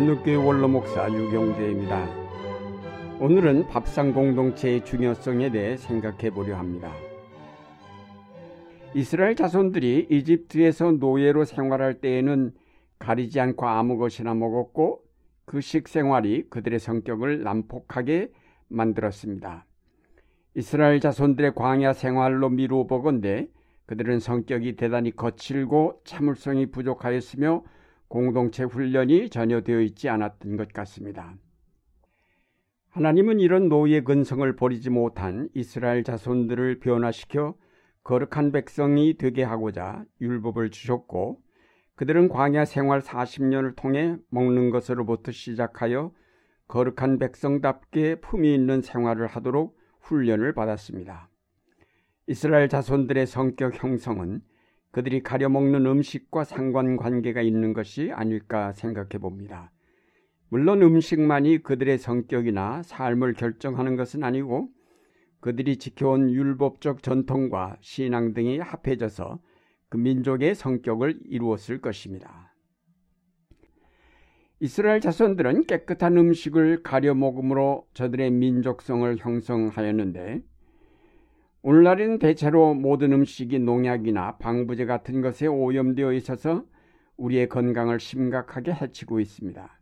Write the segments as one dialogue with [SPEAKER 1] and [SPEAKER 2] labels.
[SPEAKER 1] 안동교회 원로목사 유경재입니다. 오늘은 밥상 공동체의 중요성에 대해 생각해 보려 합니다. 이스라엘 자손들이 이집트에서 노예로 생활할 때에는 가리지 않고 아무 것이나 먹었고 그 식생활이 그들의 성격을 난폭하게 만들었습니다. 이스라엘 자손들의 광야 생활로 미루어 보건대 그들은 성격이 대단히 거칠고 참을성이 부족하였으며 공동체 훈련이 전혀 되어 있지 않았던 것 같습니다. 하나님은 이런 노예 근성을 버리지 못한 이스라엘 자손들을 변화시켜 거룩한 백성이 되게 하고자 율법을 주셨고 그들은 광야 생활 40년을 통해 먹는 것으로부터 시작하여 거룩한 백성답게 품위 있는 생활을 하도록 훈련을 받았습니다. 이스라엘 자손들의 성격 형성은 그들이 가려먹는 음식과 상관관계가 있는 것이 아닐까 생각해 봅니다. 물론 음식만이 그들의 성격이나 삶을 결정하는 것은 아니고 그들이 지켜온 율법적 전통과 신앙 등이 합해져서 그 민족의 성격을 이루었을 것입니다. 이스라엘 자손들은 깨끗한 음식을 가려 먹음으로 저들의 민족성을 형성하였는데 오늘날에는 대체로 모든 음식이 농약이나 방부제 같은 것에 오염되어 있어서 우리의 건강을 심각하게 해치고 있습니다.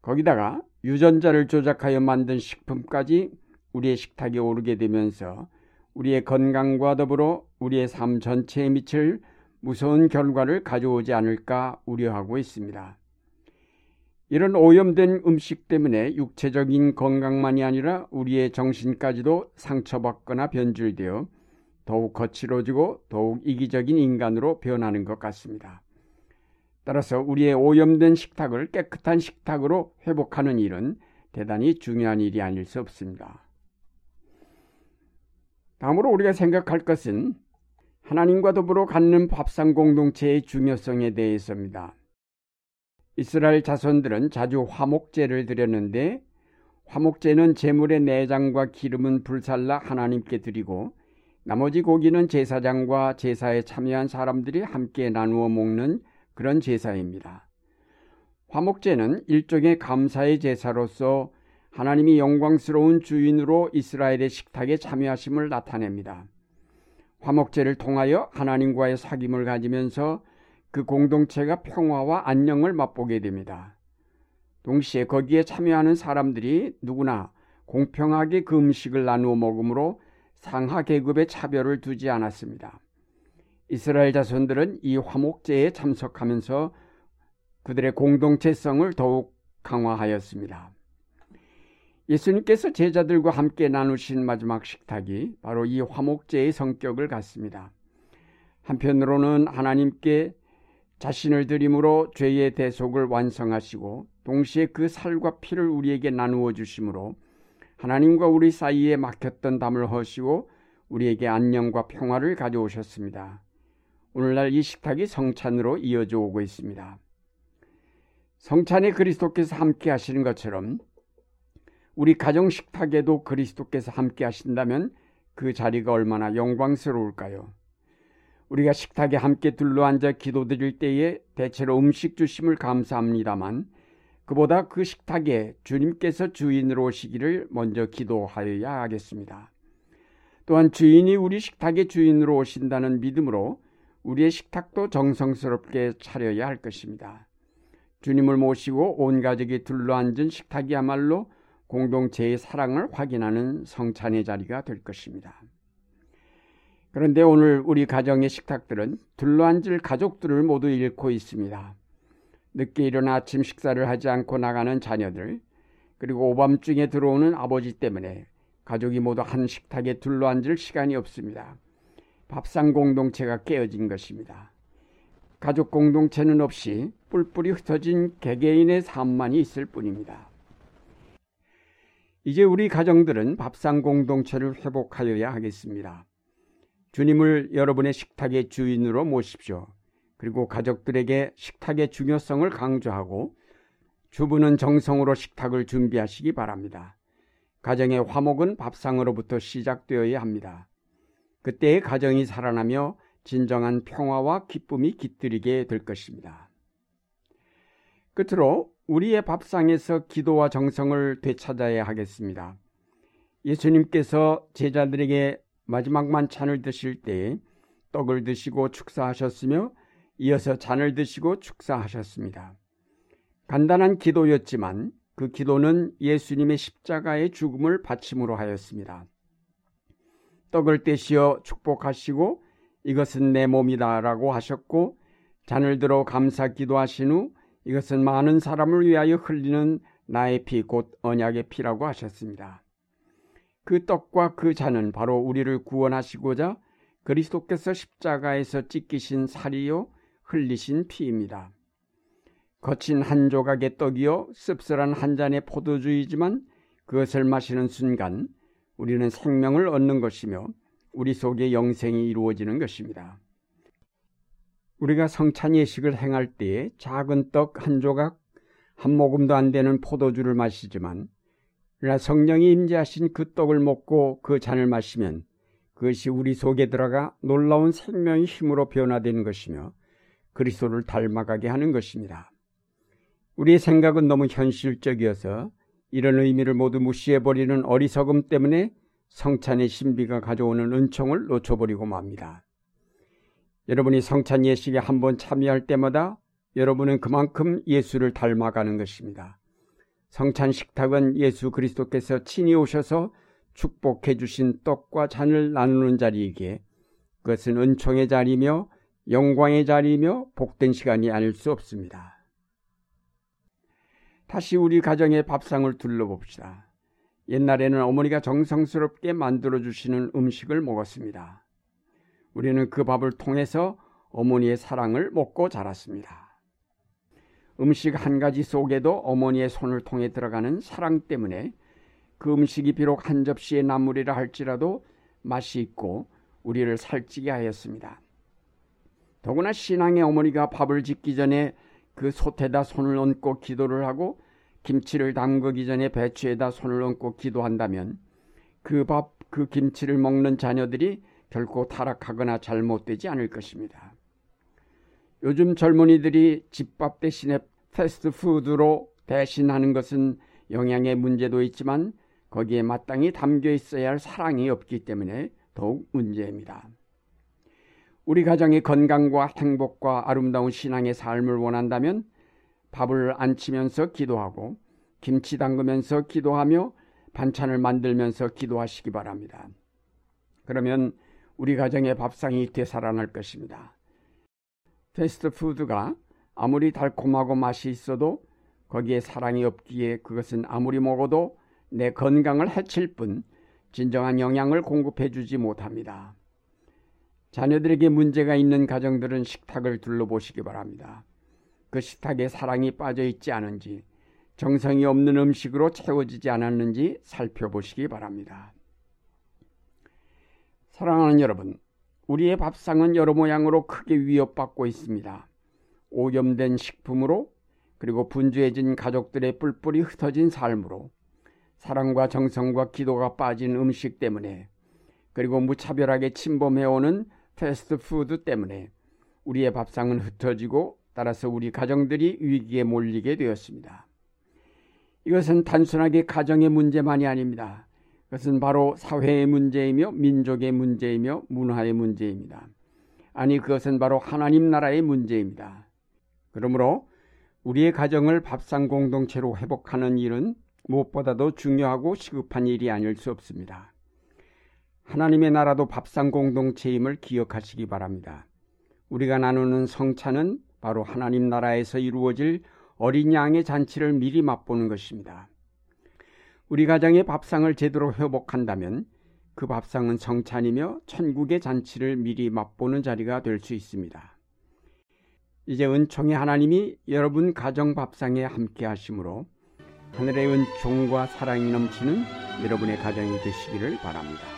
[SPEAKER 1] 거기다가 유전자를 조작하여 만든 식품까지 우리의 식탁에 오르게 되면서 우리의 건강과 더불어 우리의 삶 전체에 미칠 무서운 결과를 가져오지 않을까 우려하고 있습니다. 이런 오염된 음식 때문에 육체적인 건강만이 아니라 우리의 정신까지도 상처받거나 변질되어 더욱 거칠어지고 더욱 이기적인 인간으로 변하는 것 같습니다. 따라서 우리의 오염된 식탁을 깨끗한 식탁으로 회복하는 일은 대단히 중요한 일이 아닐 수 없습니다. 다음으로 우리가 생각할 것은 하나님과 더불어 갖는 밥상 공동체의 중요성에 대해서입니다. 이스라엘 자손들은 자주 화목제를 드렸는데 화목제는 제물의 내장과 기름은 불살라 하나님께 드리고 나머지 고기는 제사장과 제사에 참여한 사람들이 함께 나누어 먹는 그런 제사입니다. 화목제는 일종의 감사의 제사로서 하나님이 영광스러운 주인으로 이스라엘의 식탁에 참여하심을 나타냅니다. 화목제를 통하여 하나님과의 사귐을 가지면서 그 공동체가 평화와 안녕을 맛보게 됩니다. 동시에 거기에 참여하는 사람들이 누구나 공평하게 그 음식을 나누어 먹으므로 상하 계급의 차별을 두지 않았습니다. 이스라엘 자손들은 이 화목제에 참석하면서 그들의 공동체성을 더욱 강화하였습니다. 예수님께서 제자들과 함께 나누신 마지막 식탁이 바로 이 화목제의 성격을 갖습니다. 한편으로는 하나님께 자신을 드림으로 죄의 대속을 완성하시고 동시에 그 살과 피를 우리에게 나누어 주심으로 하나님과 우리 사이에 막혔던 담을 허시고 우리에게 안녕과 평화를 가져오셨습니다. 오늘날 이 식탁이 성찬으로 이어져 오고 있습니다. 성찬에 그리스도께서 함께 하시는 것처럼 우리 가정 식탁에도 그리스도께서 함께 하신다면 그 자리가 얼마나 영광스러울까요? 우리가 식탁에 함께 둘러앉아 기도드릴 때에 대체로 음식 주심을 감사합니다만 그보다 그 식탁에 주님께서 주인으로 오시기를 먼저 기도하여야 하겠습니다. 또한 주인이 우리 식탁의 주인으로 오신다는 믿음으로 우리의 식탁도 정성스럽게 차려야 할 것입니다. 주님을 모시고 온 가족이 둘러앉은 식탁이야말로 공동체의 사랑을 확인하는 성찬의 자리가 될 것입니다. 그런데 오늘 우리 가정의 식탁들은 둘러앉을 가족들을 모두 잃고 있습니다. 늦게 일어나 아침 식사를 하지 않고 나가는 자녀들, 그리고 오밤중에 들어오는 아버지 때문에 가족이 모두 한 식탁에 둘러앉을 시간이 없습니다. 밥상 공동체가 깨어진 것입니다. 가족 공동체는 없이 뿔뿔이 흩어진 개개인의 삶만이 있을 뿐입니다. 이제 우리 가정들은 밥상 공동체를 회복하여야 하겠습니다. 주님을 여러분의 식탁의 주인으로 모십시오. 그리고 가족들에게 식탁의 중요성을 강조하고 주부는 정성으로 식탁을 준비하시기 바랍니다. 가정의 화목은 밥상으로부터 시작되어야 합니다. 그때의 가정이 살아나며 진정한 평화와 기쁨이 깃들이게 될 것입니다. 끝으로 우리의 밥상에서 기도와 정성을 되찾아야 하겠습니다. 예수님께서 제자들에게 마지막 만찬을 드실 때 떡을 드시고 축사하셨으며 이어서 잔을 드시고 축사하셨습니다. 간단한 기도였지만 그 기도는 예수님의 십자가의 죽음을 받침으로 하였습니다. 떡을 떼시어 축복하시고 이것은 내 몸이다라고 하셨고 잔을 들어 감사 기도하신 후 이것은 많은 사람을 위하여 흘리는 나의 피 곧 언약의 피라고 하셨습니다. 그 떡과 그 잔은 바로 우리를 구원하시고자 그리스도께서 십자가에서 찢기신 살이요 흘리신 피입니다. 거친 한 조각의 떡이요 씁쓸한 한 잔의 포도주이지만 그것을 마시는 순간 우리는 생명을 얻는 것이며 우리 속에 영생이 이루어지는 것입니다. 우리가 성찬 예식을 행할 때에 작은 떡 한 조각 한 모금도 안 되는 포도주를 마시지만 그러나 성령이 임재하신 그 떡을 먹고 그 잔을 마시면 그것이 우리 속에 들어가 놀라운 생명의 힘으로 변화되는 것이며 그리스도를 닮아가게 하는 것입니다. 우리의 생각은 너무 현실적이어서 이런 의미를 모두 무시해버리는 어리석음 때문에 성찬의 신비가 가져오는 은총을 놓쳐버리고 맙니다. 여러분이 성찬 예식에 한번 참여할 때마다 여러분은 그만큼 예수를 닮아가는 것입니다. 성찬 식탁은 예수 그리스도께서 친히 오셔서 축복해 주신 떡과 잔을 나누는 자리이기에 그것은 은총의 자리며 영광의 자리이며 복된 시간이 아닐 수 없습니다. 다시 우리 가정의 밥상을 둘러봅시다. 옛날에는 어머니가 정성스럽게 만들어 주시는 음식을 먹었습니다. 우리는 그 밥을 통해서 어머니의 사랑을 먹고 자랐습니다. 음식 한 가지 속에도 어머니의 손을 통해 들어가는 사랑 때문에 그 음식이 비록 한 접시의 나물이라 할지라도 맛이 있고 우리를 살찌게 하였습니다. 더구나 신앙의 어머니가 밥을 짓기 전에 그 솥에다 손을 얹고 기도를 하고 김치를 담그기 전에 배추에다 손을 얹고 기도한다면 그 밥, 그 김치를 먹는 자녀들이 결코 타락하거나 잘못되지 않을 것입니다. 요즘 젊은이들이 집밥 대신에 패스트푸드로 대신하는 것은 영양의 문제도 있지만 거기에 마땅히 담겨 있어야 할 사랑이 없기 때문에 더욱 문제입니다. 우리 가정의 건강과 행복과 아름다운 신앙의 삶을 원한다면 밥을 안 치면서 기도하고 김치 담그면서 기도하며 반찬을 만들면서 기도하시기 바랍니다. 그러면 우리 가정의 밥상이 되살아날 것입니다. 패스트푸드가 아무리 달콤하고 맛이 있어도 거기에 사랑이 없기에 그것은 아무리 먹어도 내 건강을 해칠 뿐 진정한 영양을 공급해 주지 못합니다. 자녀들에게 문제가 있는 가정들은 식탁을 둘러보시기 바랍니다. 그 식탁에 사랑이 빠져 있지 않은지, 정성이 없는 음식으로 채워지지 않았는지 살펴보시기 바랍니다. 사랑하는 여러분, 우리의 밥상은 여러 모양으로 크게 위협받고 있습니다. 오염된 식품으로 그리고 분주해진 가족들의 뿔뿔이 흩어진 삶으로 사랑과 정성과 기도가 빠진 음식 때문에 그리고 무차별하게 침범해오는 패스트푸드 때문에 우리의 밥상은 흩어지고 따라서 우리 가정들이 위기에 몰리게 되었습니다. 이것은 단순하게 가정의 문제만이 아닙니다. 그것은 바로 사회의 문제이며 민족의 문제이며 문화의 문제입니다. 아니 그것은 바로 하나님 나라의 문제입니다. 그러므로 우리의 가정을 밥상 공동체로 회복하는 일은 무엇보다도 중요하고 시급한 일이 아닐 수 없습니다. 하나님의 나라도 밥상 공동체임을 기억하시기 바랍니다. 우리가 나누는 성찬은 바로 하나님 나라에서 이루어질 어린 양의 잔치를 미리 맛보는 것입니다. 우리 가정의 밥상을 제대로 회복한다면 그 밥상은 성찬이며 천국의 잔치를 미리 맛보는 자리가 될 수 있습니다. 이제 은총의 하나님이 여러분 가정 밥상에 함께 하심으로 하늘의 은총과 사랑이 넘치는 여러분의 가정이 되시기를 바랍니다.